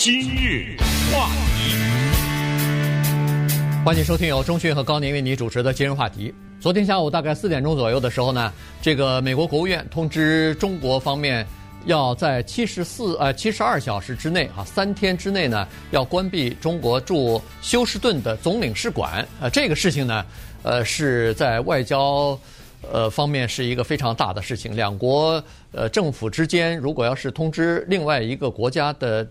今日话题，欢迎收听由钟讯和高宁为你主持的今日话题。昨天下午大概四点钟左右的时候呢，这个美国国务院通知中国方面，要在七十四呃七十二小时之内啊，三天之内呢，要关闭中国驻休斯顿的总领事馆。呃，这个事情呢，呃，是在外交。呃，方面是一个非常大的事情。两国呃政府之间，如果要是通知另外一个国家的，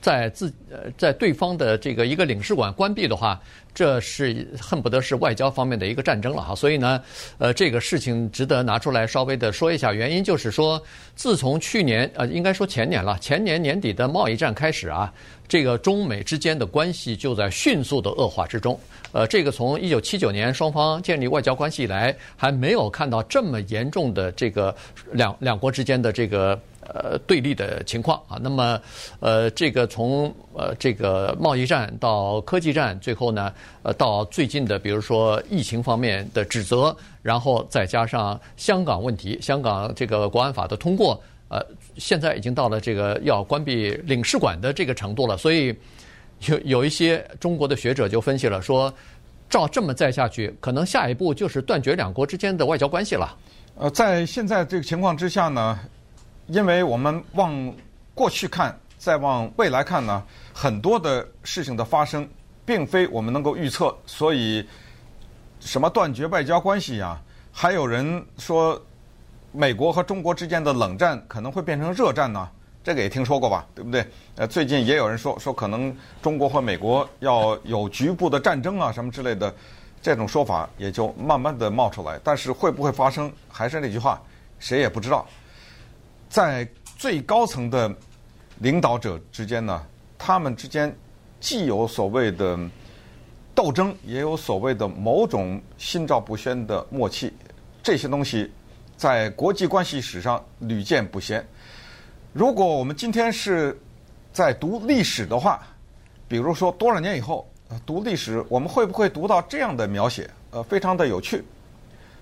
在自呃在对方的这个一个领事馆关闭的话，这是恨不得是外交方面的一个战争了哈。所以呢，呃，这个事情值得拿出来稍微的说一下。原因就是说，自从去年呃，应该说前年了，前年年底的贸易战开始啊，这个中美之间的关系就在迅速的恶化之中。呃，这个从一九七九年双方建立外交关系以来，还没有看到这么严重的这个两两国之间的这个呃对立的情况啊。那么，呃，这个从呃这个贸易战到科技战，最后呢，呃，到最近的比如说疫情方面的指责，然后再加上香港问题，香港这个国安法的通过，呃，现在已经到了这个要关闭领事馆的这个程度了，所以。有有一些中国的学者就分析了，说，照这么再下去，可能下一步就是断绝两国之间的外交关系了。呃，在现在这个情况之下呢，因为我们往过去看，再往未来看呢，很多的事情的发生，并非我们能够预测，所以什么断绝外交关系呀？还有人说，美国和中国之间的冷战可能会变成热战呢？这个也听说过吧，对不对？呃，最近也有人说说可能中国和美国要有局部的战争啊，什么之类的，这种说法也就慢慢的冒出来。但是会不会发生？还是那句话，谁也不知道。在最高层的领导者之间呢，他们之间既有所谓的斗争，也有所谓的某种心照不宣的默契。这些东西在国际关系史上屡见不鲜。如果我们今天是在读历史的话，比如说多少年以后读历史，我们会不会读到这样的描写？呃，非常的有趣，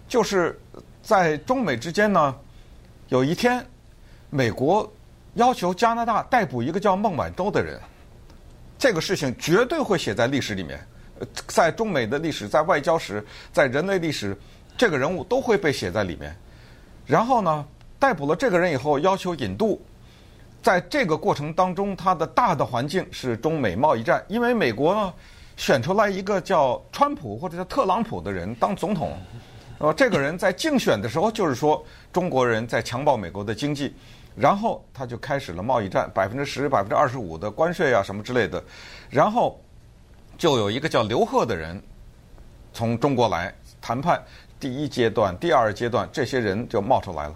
就是在中美之间呢，有一天，美国要求加拿大逮捕一个叫孟晚舟的人，这个事情绝对会写在历史里面，在中美的历史、在外交史、在人类历史，这个人物都会被写在里面。然后呢，逮捕了这个人以后，要求引渡。在这个过程当中，它的大的环境是中美贸易战，因为美国呢选出来一个叫川普或者叫特朗普的人当总统，呃，这个人在竞选的时候就是说中国人在强暴美国的经济，然后他就开始了贸易战，百分之十、百分之二十五的关税啊什么之类的，然后就有一个叫刘鹤的人从中国来谈判，第一阶段、第二阶段，这些人就冒出来了。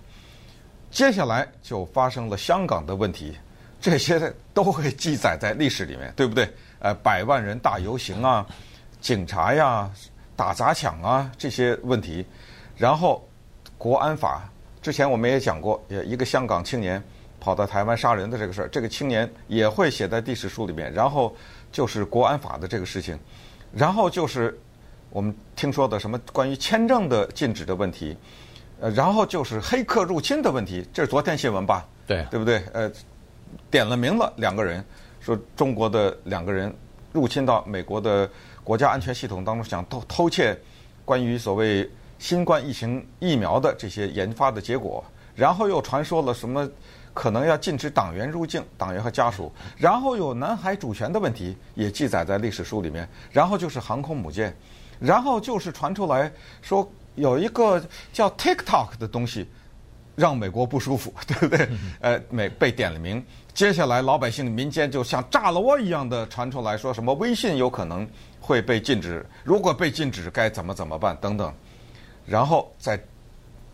接下来就发生了香港的问题，这些都会记载在历史里面，对不对？呃，百万人大游行啊，警察呀，打砸抢啊，这些问题。然后国安法，之前我们也讲过，也一个香港青年跑到台湾杀人的这个事儿，这个青年也会写在历史书里面。然后就是国安法的这个事情，然后就是我们听说的什么关于签证的禁止的问题。呃，然后就是黑客入侵的问题，这是昨天新闻吧？对，对不对？呃，点了名了两个人，说中国的两个人入侵到美国的国家安全系统当中，想偷偷窃关于所谓新冠疫情疫苗的这些研发的结果，然后又传说了什么可能要禁止党员入境，党员和家属，然后有南海主权的问题也记载在历史书里面，然后就是航空母舰，然后就是传出来说。有一个叫 TikTok 的东西，让美国不舒服，对不对？呃，美被点了名。接下来，老百姓民间就像炸了窝一样的传出来说什么微信有可能会被禁止，如果被禁止该怎么怎么办等等。然后在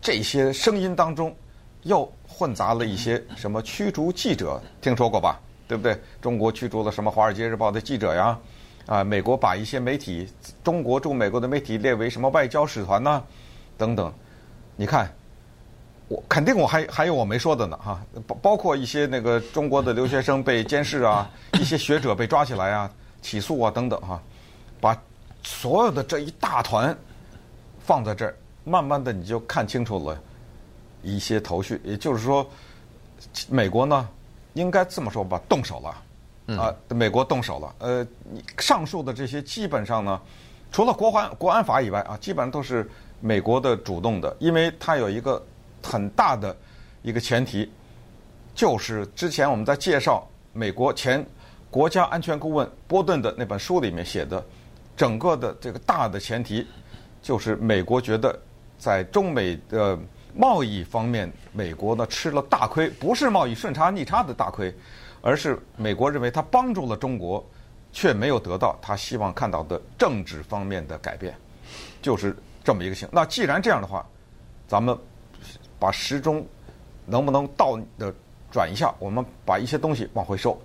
这些声音当中，又混杂了一些什么驱逐记者，听说过吧？对不对？中国驱逐了什么《华尔街日报》的记者呀？啊，美国把一些媒体，中国驻美国的媒体列为什么外交使团呢？等等，你看，我肯定我还还有我没说的呢哈，包包括一些那个中国的留学生被监视啊，一些学者被抓起来啊，起诉啊等等哈，把所有的这一大团放在这儿，慢慢的你就看清楚了一些头绪，也就是说，美国呢应该这么说吧，动手了。啊，美国动手了。呃，上述的这些基本上呢，除了国安国安法以外啊，基本上都是美国的主动的，因为它有一个很大的一个前提，就是之前我们在介绍美国前国家安全顾问波顿的那本书里面写的，整个的这个大的前提，就是美国觉得在中美的贸易方面，美国呢吃了大亏，不是贸易顺差逆差的大亏。而是美国认为他帮助了中国，却没有得到他希望看到的政治方面的改变，就是这么一个情。那既然这样的话，咱们把时钟能不能倒的转一下？我们把一些东西往回收。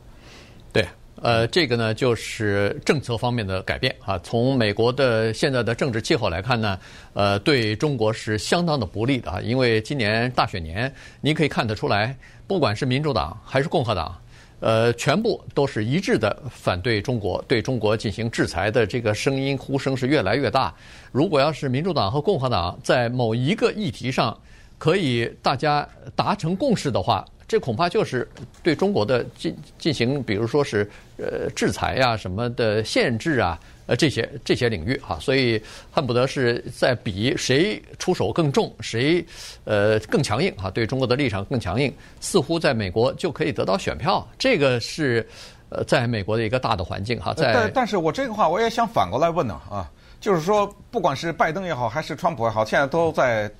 对，呃，这个呢就是政策方面的改变啊。从美国的现在的政治气候来看呢，呃，对中国是相当的不利的啊。因为今年大选年，你可以看得出来，不管是民主党还是共和党。呃，全部都是一致的反对中国，对中国进行制裁的这个声音呼声是越来越大。如果要是民主党和共和党在某一个议题上可以大家达成共识的话，这恐怕就是对中国的进进行，比如说是呃制裁呀、啊、什么的限制啊。呃，这些这些领域哈，所以恨不得是在比谁出手更重，谁呃更强硬哈，对中国的立场更强硬，似乎在美国就可以得到选票。这个是呃，在美国的一个大的环境哈。在但但是我这个话我也想反过来问呢啊，就是说，不管是拜登也好，还是川普也好，现在都在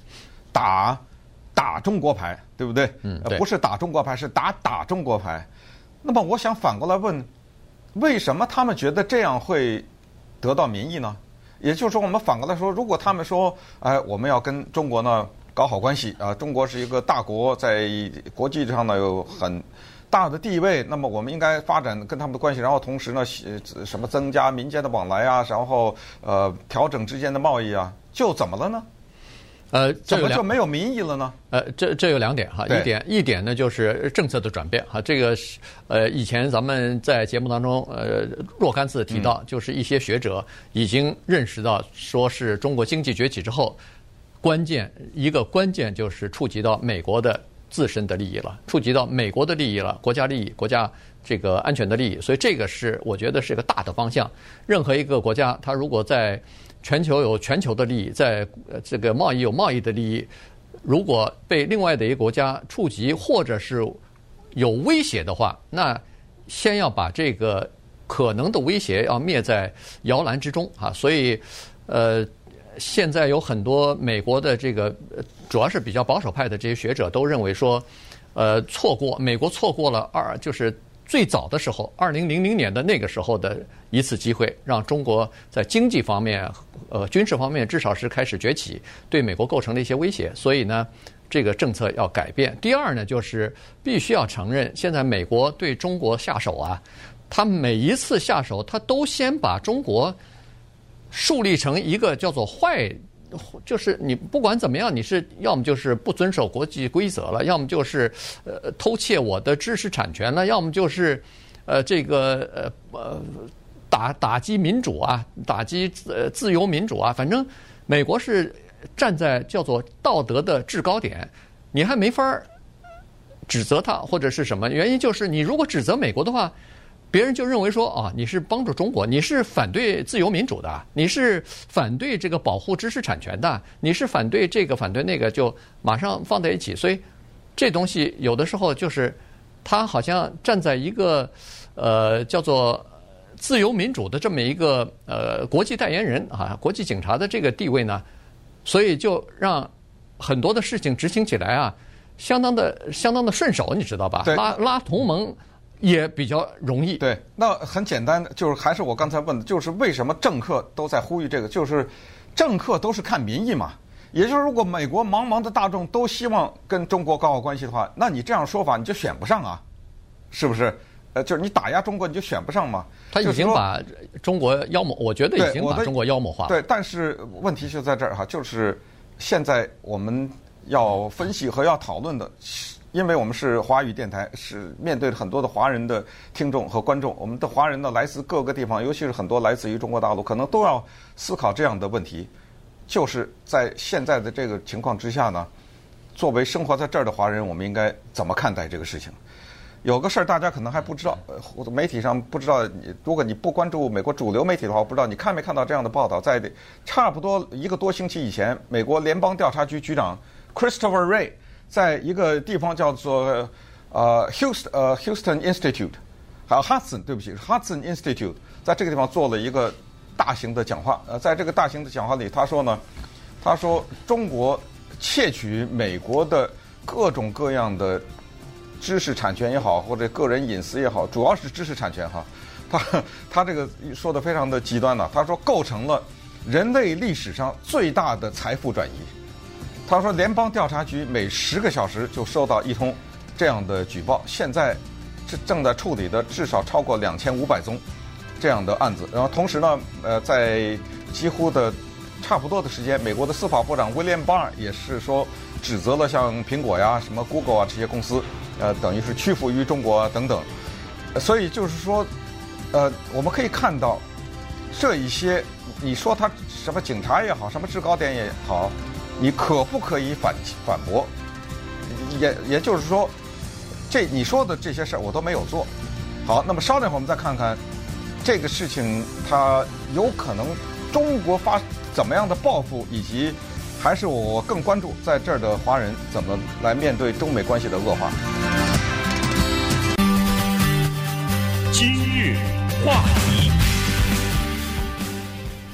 打打中国牌，对不对？嗯，不是打中国牌，是打打中国牌。那么我想反过来问，为什么他们觉得这样会？得到民意呢？也就是说，我们反过来说，如果他们说，哎，我们要跟中国呢搞好关系啊，中国是一个大国，在国际上呢有很大的地位，那么我们应该发展跟他们的关系，然后同时呢，什么增加民间的往来啊，然后呃调整之间的贸易啊，就怎么了呢？呃，怎么就没有民意了呢？呃，这这有两点哈，一点一点呢就是政策的转变哈，这个是呃以前咱们在节目当中呃若干次提到，就是一些学者已经认识到，说是中国经济崛起之后，关键一个关键就是触及到美国的自身的利益了，触及到美国的利益了，国家利益、国家这个安全的利益，所以这个是我觉得是一个大的方向。任何一个国家，它如果在全球有全球的利益，在这个贸易有贸易的利益，如果被另外的一个国家触及或者是有威胁的话，那先要把这个可能的威胁要灭在摇篮之中啊！所以，呃，现在有很多美国的这个主要是比较保守派的这些学者都认为说，呃，错过美国错过了二就是。最早的时候，二零零零年的那个时候的一次机会，让中国在经济方面、呃军事方面至少是开始崛起，对美国构成了一些威胁。所以呢，这个政策要改变。第二呢，就是必须要承认，现在美国对中国下手啊，他每一次下手，他都先把中国树立成一个叫做坏。就是你不管怎么样，你是要么就是不遵守国际规则了，要么就是呃偷窃我的知识产权了，要么就是呃这个呃呃打打击民主啊，打击呃自由民主啊。反正美国是站在叫做道德的制高点，你还没法指责他或者是什么原因？就是你如果指责美国的话。别人就认为说啊，你是帮助中国，你是反对自由民主的，你是反对这个保护知识产权的，你是反对这个反对那个，就马上放在一起。所以这东西有的时候就是他好像站在一个呃叫做自由民主的这么一个呃国际代言人啊，国际警察的这个地位呢，所以就让很多的事情执行起来啊，相当的相当的顺手，你知道吧？拉拉同盟。也比较容易。对，那很简单，就是还是我刚才问的，就是为什么政客都在呼吁这个？就是政客都是看民意嘛。也就是如果美国茫茫的大众都希望跟中国搞好关系的话，那你这样说法你就选不上啊，是不是？呃，就是你打压中国你就选不上嘛。他已经把中国妖魔，我觉得已经把中国妖魔化了。对，但是问题就在这儿哈，就是现在我们要分析和要讨论的。因为我们是华语电台，是面对很多的华人的听众和观众，我们的华人呢来自各个地方，尤其是很多来自于中国大陆，可能都要思考这样的问题，就是在现在的这个情况之下呢，作为生活在这儿的华人，我们应该怎么看待这个事情？有个事儿大家可能还不知道，呃，媒体上不知道。你如果你不关注美国主流媒体的话，我不知道你看没看到这样的报道。在差不多一个多星期以前，美国联邦调查局局长 Christopher Ray 在一个地方叫做呃 Houston 呃 Houston Institute，还有 Hudson，对不起，Hudson Institute，在这个地方做了一个大型的讲话。呃，在这个大型的讲话里，他说呢，他说中国窃取美国的各种各样的。知识产权也好，或者个人隐私也好，主要是知识产权哈。他他这个说的非常的极端了。他说构成了人类历史上最大的财富转移。他说联邦调查局每十个小时就收到一通这样的举报，现在正正在处理的至少超过两千五百宗这样的案子。然后同时呢，呃，在几乎的差不多的时间，美国的司法部长威廉巴尔也是说指责了像苹果呀、什么 Google 啊这些公司。呃，等于是屈服于中国等等，所以就是说，呃，我们可以看到这一些，你说他什么警察也好，什么制高点也好，你可不可以反反驳？也也就是说，这你说的这些事儿我都没有做。好，那么稍等会儿我们再看看这个事情，它有可能中国发怎么样的报复，以及还是我更关注在这儿的华人怎么来面对中美关系的恶化。今日话题，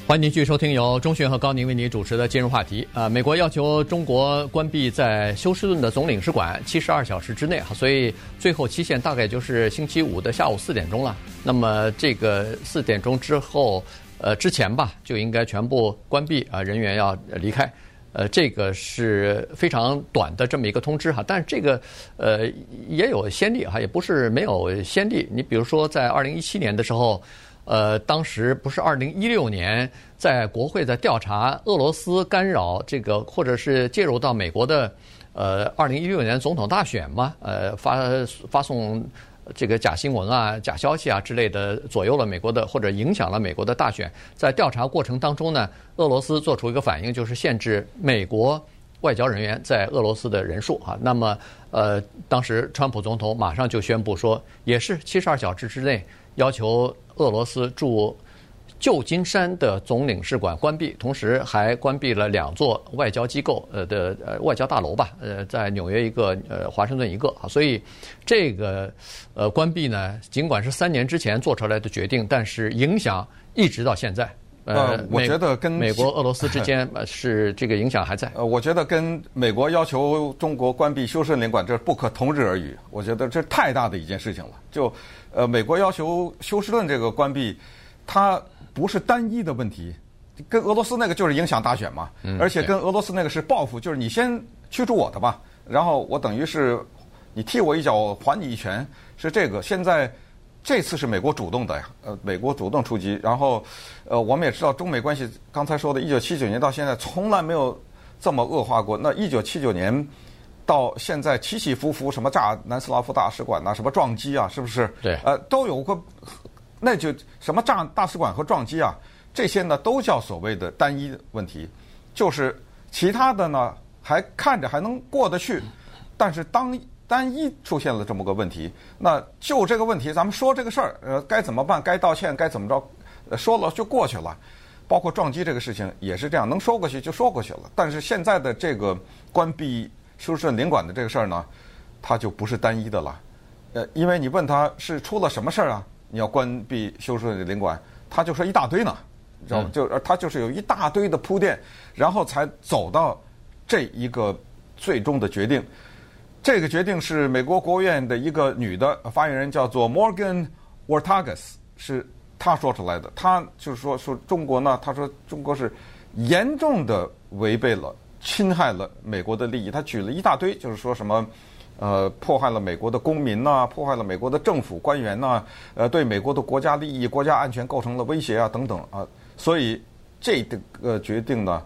欢迎继续收听由钟迅和高宁为您主持的今日话题。啊，美国要求中国关闭在休斯顿的总领事馆七十二小时之内哈，所以最后期限大概就是星期五的下午四点钟了。那么这个四点钟之后，呃，之前吧，就应该全部关闭啊，人员要离开。呃，这个是非常短的这么一个通知哈，但是这个呃也有先例哈，也不是没有先例。你比如说，在二零一七年的时候，呃，当时不是二零一六年在国会在调查俄罗斯干扰这个或者是介入到美国的呃二零一六年总统大选嘛？呃，发发送。这个假新闻啊、假消息啊之类的，左右了美国的或者影响了美国的大选。在调查过程当中呢，俄罗斯做出一个反应，就是限制美国外交人员在俄罗斯的人数啊。那么，呃，当时川普总统马上就宣布说，也是七十二小时之内要求俄罗斯驻。旧金山的总领事馆关闭，同时还关闭了两座外交机构呃的呃外交大楼吧，呃，在纽约一个，呃，华盛顿一个啊，所以这个呃关闭呢，尽管是三年之前做出来的决定，但是影响一直到现在。呃，我觉得跟美国、俄罗斯之间是这个影响还在。呃，我觉得跟美国要求中国关闭休斯顿领馆这不可同日而语。我觉得这太大的一件事情了。就呃，美国要求休斯顿这个关闭，它。不是单一的问题，跟俄罗斯那个就是影响大选嘛，而且跟俄罗斯那个是报复，就是你先驱逐我的吧，然后我等于是你踢我一脚，我还你一拳，是这个。现在这次是美国主动的呀，呃，美国主动出击，然后呃，我们也知道中美关系，刚才说的，一九七九年到现在从来没有这么恶化过。那一九七九年到现在起起伏伏，什么炸南斯拉夫大使馆呐，什么撞击啊，是不是？对，呃，都有过。那就什么炸大使馆和撞击啊，这些呢都叫所谓的单一问题，就是其他的呢还看着还能过得去，但是当单一出现了这么个问题，那就这个问题咱们说这个事儿，呃，该怎么办？该道歉该怎么着？说了就过去了，包括撞击这个事情也是这样，能说过去就说过去了。但是现在的这个关闭休斯顿领馆的这个事儿呢，它就不是单一的了，呃，因为你问他是出了什么事儿啊？你要关闭休斯顿领馆，他就说一大堆呢，知道吗？就他就是有一大堆的铺垫，然后才走到这一个最终的决定。这个决定是美国国务院的一个女的发言人，叫做 Morgan Wartagas，是她说出来的。她就是说说中国呢，她说中国是严重的违背了、侵害了美国的利益。她举了一大堆，就是说什么。呃，破坏了美国的公民呐、啊，破坏了美国的政府官员呐、呃，对美国的国家利益、国家安全构成了威胁啊，等等啊，所以这个决定呢，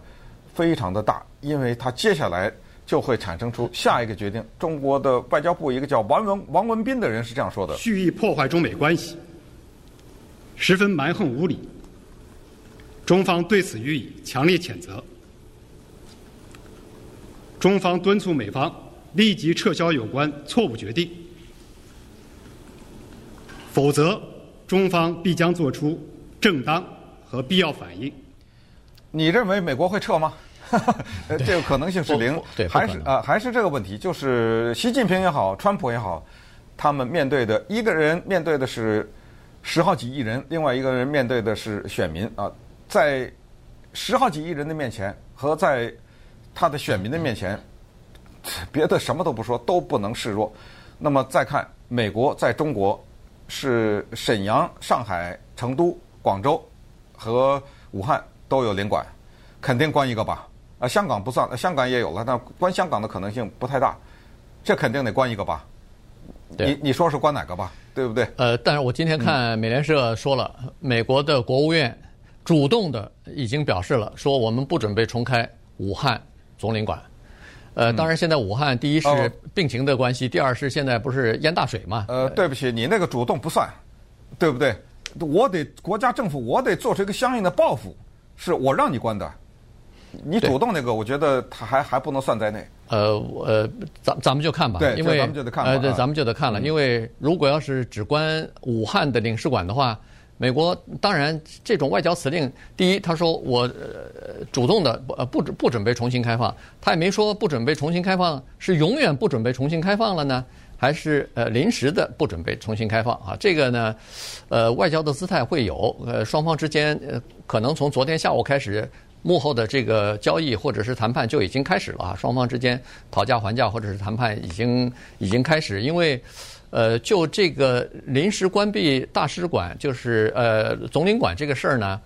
非常的大，因为它接下来就会产生出下一个决定。中国的外交部一个叫王文王文斌的人是这样说的：蓄意破坏中美关系，十分蛮横无理，中方对此予以强烈谴责。中方敦促美方。立即撤销有关错误决定，否则中方必将作出正当和必要反应。你认为美国会撤吗？这个可能性是零，对，还是啊、呃，还是这个问题，就是习近平也好，川普也好，他们面对的一个人面对的是十好几亿人，另外一个人面对的是选民啊，在十好几亿人的面前和在他的选民的面前，别的什么都不说，都不能示弱。那么再看美国在中国是沈阳、上海、成都、广州和武汉都有领馆，肯定关一个吧。啊，香港不算，香港也有了，但关香港的可能性不太大，这肯定得关一个吧？你你说是关哪个吧？对不对？呃，但是我今天看美联社说了，嗯、美国的国务院主动的已经表示了，说我们不准备重开武汉总领馆。呃，当然现在武汉第一是病情的关系，嗯、第二是现在不是淹大水嘛？呃，对不起，你那个主动不算，对不对？我得国家政府，我得做出一个相应的报复，是我让你关的。你主动那个，我觉得他还还不能算在内。呃，呃，咱咱们就看吧，对，因为咱们就得看吧。呃，对，咱们就得看了，因为如果要是只关武汉的领事馆的话，美国当然这种外交辞令，第一他说我呃主动的不不不准备重新开放，他也没说不准备重新开放是永远不准备重新开放了呢，还是呃临时的不准备重新开放啊？这个呢，呃，外交的姿态会有，呃，双方之间呃可能从昨天下午开始。幕后的这个交易或者是谈判就已经开始了啊，双方之间讨价还价或者是谈判已经已经开始，因为，呃，就这个临时关闭大使馆，就是呃总领馆这个事儿呢，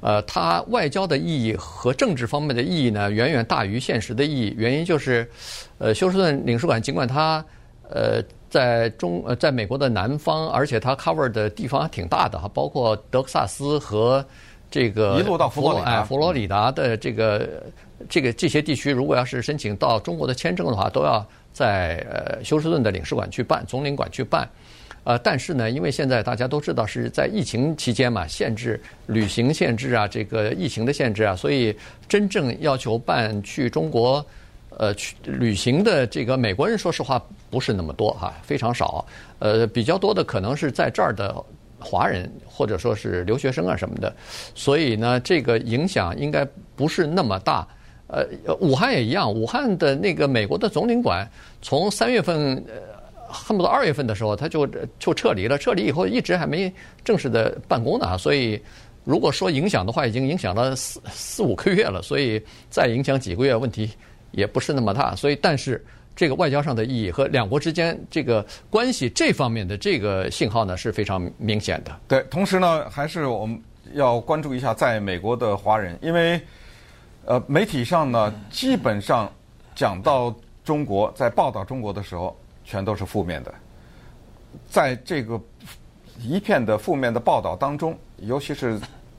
呃，它外交的意义和政治方面的意义呢，远远大于现实的意义。原因就是，呃，休斯顿领事馆尽管它呃在中呃在美国的南方，而且它 cover 的地方还挺大的哈，包括德克萨斯和。这个一路到佛罗里达，哎，佛罗里达的这个这个这些地区，如果要是申请到中国的签证的话，都要在呃休斯顿的领事馆去办，总领馆去办。呃，但是呢，因为现在大家都知道是在疫情期间嘛，限制旅行限制啊，这个疫情的限制啊，所以真正要求办去中国呃去旅行的这个美国人，说实话不是那么多哈，非常少。呃，比较多的可能是在这儿的。华人或者说是留学生啊什么的，所以呢，这个影响应该不是那么大。呃，武汉也一样，武汉的那个美国的总领馆，从三月份，呃，恨不得二月份的时候，他就就撤离了。撤离以后一直还没正式的办公呢。所以，如果说影响的话，已经影响了四四五个月了。所以再影响几个月，问题也不是那么大。所以，但是。这个外交上的意义和两国之间这个关系这方面的这个信号呢，是非常明显的。对，同时呢，还是我们要关注一下在美国的华人，因为呃，媒体上呢，基本上讲到中国，在报道中国的时候，全都是负面的。在这个一片的负面的报道当中，尤其是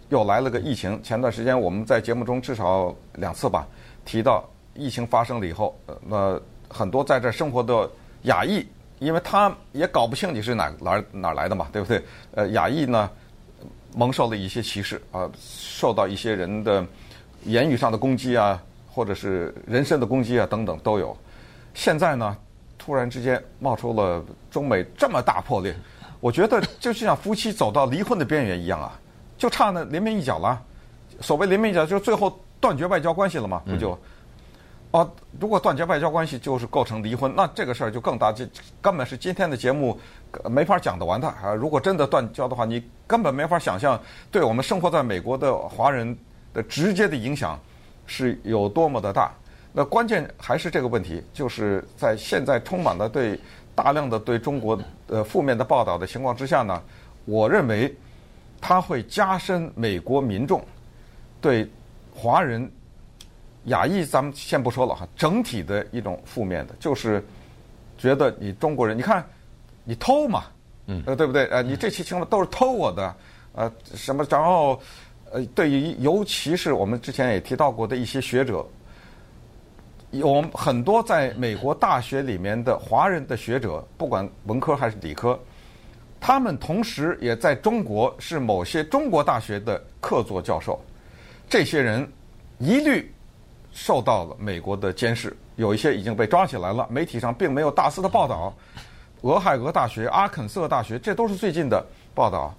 又来了个疫情，前段时间我们在节目中至少两次吧提到疫情发生了以后，呃，那。很多在这生活的亚裔，因为他也搞不清你是哪哪哪来的嘛，对不对？呃，亚裔呢，蒙受了一些歧视啊、受到一些人的言语上的攻击啊，或者是人身的攻击啊等等都有。现在呢，突然之间冒出了中美这么大破裂，我觉得就像夫妻走到离婚的边缘一样啊，就差那临门一脚了。所谓临门一脚，就是最后断绝外交关系了嘛，不就？哦，如果断绝外交关系就是构成离婚，那这个事儿就更大，这根本是今天的节目没法讲得完的啊！如果真的断交的话，你根本没法想象对我们生活在美国的华人的直接的影响是有多么的大。那关键还是这个问题，就是在现在充满了对大量的对中国呃负面的报道的情况之下呢，我认为它会加深美国民众对华人。亚裔咱们先不说了哈，整体的一种负面的，就是觉得你中国人，你看你偷嘛，嗯，呃，对不对？呃，你这期情况都是偷我的，呃，什么？然后呃，对于尤其是我们之前也提到过的一些学者，有很多在美国大学里面的华人的学者，不管文科还是理科，他们同时也在中国是某些中国大学的客座教授，这些人一律。受到了美国的监视，有一些已经被抓起来了。媒体上并没有大肆的报道，俄亥俄大学、阿肯色大学，这都是最近的报道。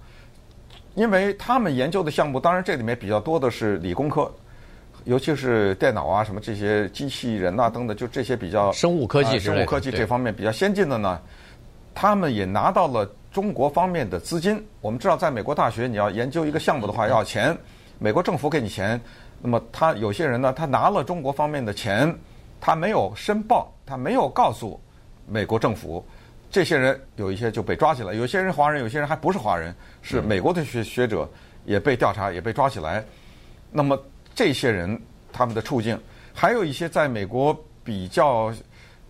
因为他们研究的项目，当然这里面比较多的是理工科，尤其是电脑啊、什么这些机器人啊等等，就这些比较生物科技、生物科技这方面比较先进的呢，他们也拿到了中国方面的资金。我们知道，在美国大学你要研究一个项目的话要钱，美国政府给你钱。那么他有些人呢，他拿了中国方面的钱，他没有申报，他没有告诉美国政府。这些人有一些就被抓起来，有些人华人，有些人还不是华人，是美国的学学者也被调查，也被抓起来。那么这些人他们的处境，还有一些在美国比较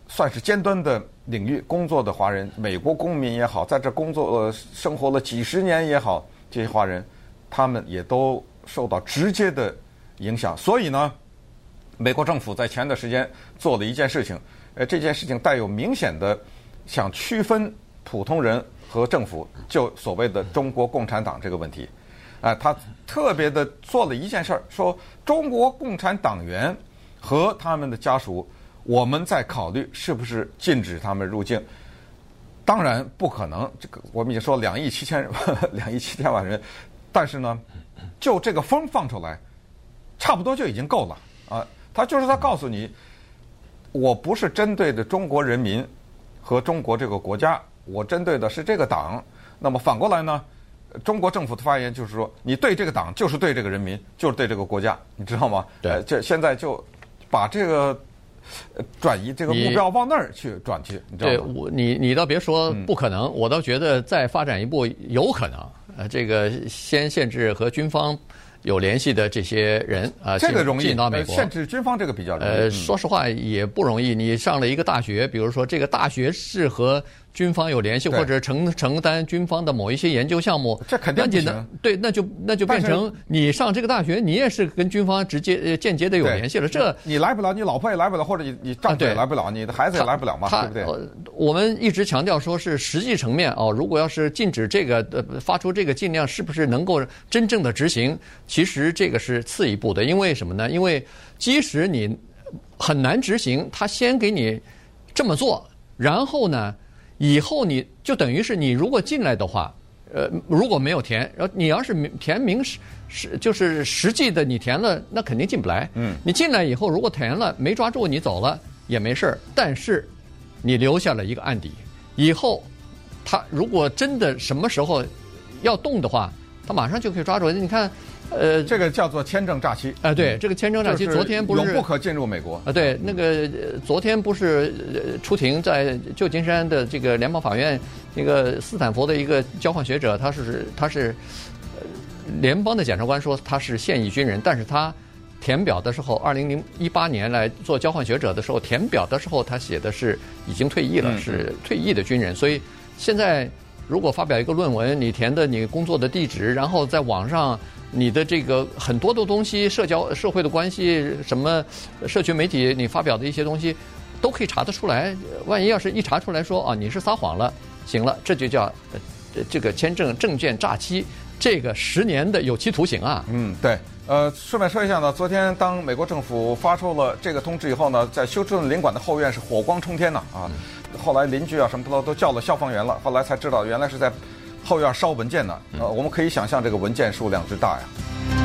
算是尖端的领域工作的华人，美国公民也好，在这工作呃生活了几十年也好，这些华人他们也都受到直接的影响。所以呢，美国政府在前段时间做了一件事情，呃，这件事情带有明显的。想区分普通人和政府，就所谓的中国共产党这个问题，啊，他特别的做了一件事儿，说中国共产党员和他们的家属，我们在考虑是不是禁止他们入境。当然不可能，这个我们已经说两亿七千 两亿七千万人，但是呢，就这个风放出来，差不多就已经够了啊。他就是他告诉你，我不是针对的中国人民。和中国这个国家，我针对的是这个党。那么反过来呢，中国政府的发言就是说，你对这个党就是对这个人民，就是对这个国家，你知道吗？对，这现在就把这个转移这个目标往那儿去转去，你知道吗？对，我你你倒别说不可能，我倒觉得再发展一步有可能。呃，这个先限制和军方。有联系的这些人啊，这个容易进到美国。甚至军方这个比较容易。呃，说实话也不容易。你上了一个大学，比如说这个大学是和。军方有联系，或者承承担军方的某一些研究项目，这肯定不行。对，那就那就变成你上这个大学，你也是跟军方直接呃间接的有联系了。这你来不了，你老婆也来不了，或者你你丈夫也来不了，你的孩子也来不了嘛，对不对？我们一直强调说是实际层面哦，如果要是禁止这个呃发出这个禁令，是不是能够真正的执行？其实这个是次一步的，因为什么呢？因为即使你很难执行，他先给你这么做，然后呢？以后你就等于是你如果进来的话，呃，如果没有填，然后你要是填明实实就是实际的你填了，那肯定进不来。嗯，你进来以后如果填了没抓住你走了也没事儿，但是你留下了一个案底，以后他如果真的什么时候要动的话，他马上就可以抓住。你看。呃，这个叫做签证诈欺。啊，对，这个签证诈欺，昨天不是永不可进入美国。啊，对，那个昨天不是出庭在旧金山的这个联邦法院，那个斯坦福的一个交换学者，他是他是联邦的检察官说他是现役军人，但是他填表的时候，二零零一八年来做交换学者的时候，填表的时候他写的是已经退役了，是退役的军人，所以现在如果发表一个论文，你填的你工作的地址，然后在网上。你的这个很多的东西，社交、社会的关系，什么社群媒体，你发表的一些东西，都可以查得出来。万一要是一查出来说啊，你是撒谎了，行了，这就叫呃这个签证证件诈欺，这个十年的有期徒刑啊。嗯，对。呃，顺便说一下呢，昨天当美国政府发出了这个通知以后呢，在休斯顿领馆的后院是火光冲天呐啊！后来邻居啊什么的都叫了消防员了，后来才知道原来是在。后院烧文件呢，呃，我们可以想象这个文件数量之大呀。